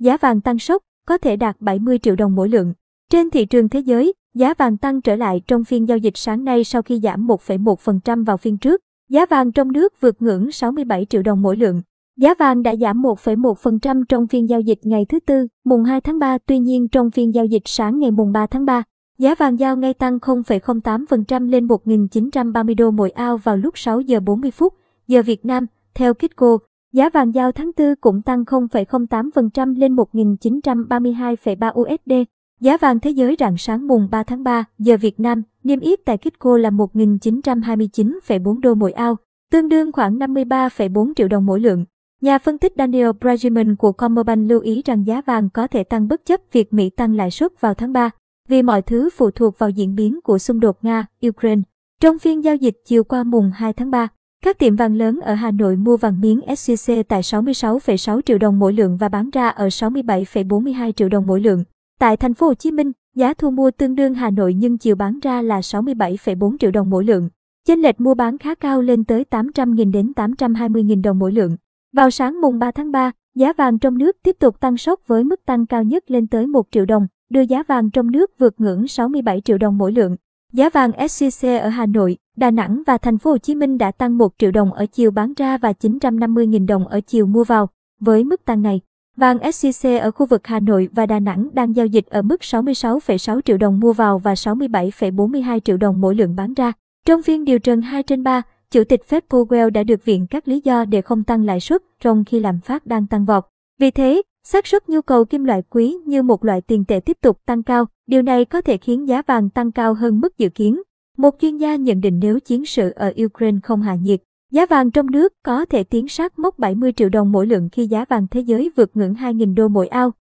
giá vàng tăng sốc, có thể đạt 70 triệu đồng mỗi lượng. Trên thị trường thế giới, giá vàng tăng trở lại trong phiên giao dịch sáng nay sau khi giảm 1,1% vào phiên trước. Giá vàng trong nước vượt ngưỡng 67 triệu đồng mỗi lượng. Giá vàng đã giảm 1,1% trong phiên giao dịch ngày thứ Tư, mùng 2 tháng 3, tuy nhiên trong phiên giao dịch sáng ngày mùng 3 tháng 3, giá vàng giao ngay tăng 0,08% lên 1.930 đô mỗi ao vào lúc 6 giờ 40 phút, giờ Việt Nam, theo Kitco. Giá vàng giao tháng 4 cũng tăng 0,08% lên 1.932,3 USD. Giá vàng thế giới rạng sáng mùng 3 tháng 3, giờ Việt Nam, niêm yết tại Kitco là 1.929,4 đô mỗi ao, tương đương khoảng 53,4 triệu đồng mỗi lượng. Nhà phân tích Daniel Brajiman của Commerbank lưu ý rằng giá vàng có thể tăng bất chấp việc Mỹ tăng lãi suất vào tháng 3, vì mọi thứ phụ thuộc vào diễn biến của xung đột Nga-Ukraine. Trong phiên giao dịch chiều qua mùng 2 tháng 3, các tiệm vàng lớn ở Hà Nội mua vàng miếng SJC tại 66,6 triệu đồng mỗi lượng và bán ra ở 67,42 triệu đồng mỗi lượng. Tại thành phố Hồ Chí Minh, giá thu mua tương đương Hà Nội nhưng chiều bán ra là 67,4 triệu đồng mỗi lượng. Chênh lệch mua bán khá cao lên tới 800.000 đến 820.000 đồng mỗi lượng. Vào sáng mùng 3 tháng 3, giá vàng trong nước tiếp tục tăng sốc với mức tăng cao nhất lên tới 1 triệu đồng, đưa giá vàng trong nước vượt ngưỡng 67 triệu đồng mỗi lượng. Giá vàng SJC ở Hà Nội, Đà Nẵng và thành phố Hồ Chí Minh đã tăng 1 triệu đồng ở chiều bán ra và 950.000 đồng ở chiều mua vào. Với mức tăng này, vàng SJC ở khu vực Hà Nội và Đà Nẵng đang giao dịch ở mức 66,6 triệu đồng mua vào và 67,42 triệu đồng mỗi lượng bán ra. Trong phiên điều trần 2 trên 3, Chủ tịch Fed Powell đã được viện các lý do để không tăng lãi suất trong khi lạm phát đang tăng vọt. Vì thế, xác suất nhu cầu kim loại quý như một loại tiền tệ tiếp tục tăng cao, điều này có thể khiến giá vàng tăng cao hơn mức dự kiến. Một chuyên gia nhận định nếu chiến sự ở Ukraine không hạ nhiệt, giá vàng trong nước có thể tiến sát mốc 70 triệu đồng mỗi lượng khi giá vàng thế giới vượt ngưỡng 2.000 đô mỗi ao.